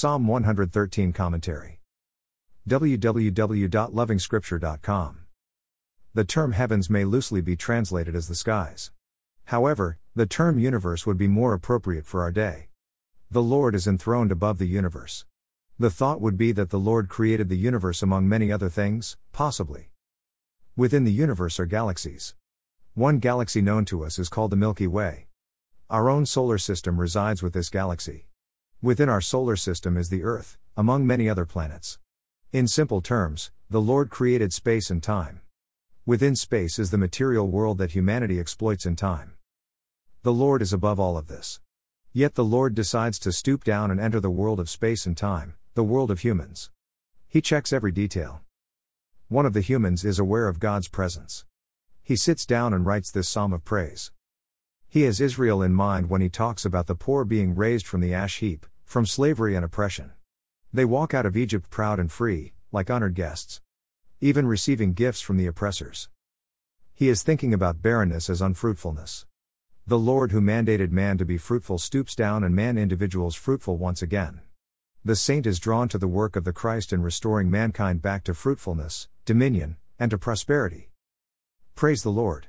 Psalm 113 Commentary. www.lovingscripture.com. The term heavens may loosely be translated as the skies. However, the term universe would be more appropriate for our day. The Lord is enthroned above the universe. The thought would be that the Lord created the universe among many other things, possibly. Within the universe are galaxies. One galaxy known to us is called the Milky Way. Our own solar system resides with this galaxy. Within our solar system is the Earth, among many other planets. In simple terms, the Lord created space and time. Within space is the material world that humanity exploits in time. The Lord is above all of this. Yet the Lord decides to stoop down and enter the world of space and time, the world of humans. He checks every detail. One of the humans is aware of God's presence. He sits down and writes this psalm of praise. He has Israel in mind when he talks about the poor being raised from the ash heap, from slavery and oppression. They walk out of Egypt proud and free, like honored guests. Even receiving gifts from the oppressors. He is thinking about barrenness as unfruitfulness. The Lord who mandated man to be fruitful stoops down and man individuals fruitful once again. The saint is drawn to the work of the Christ in restoring mankind back to fruitfulness, dominion, and to prosperity. Praise the Lord.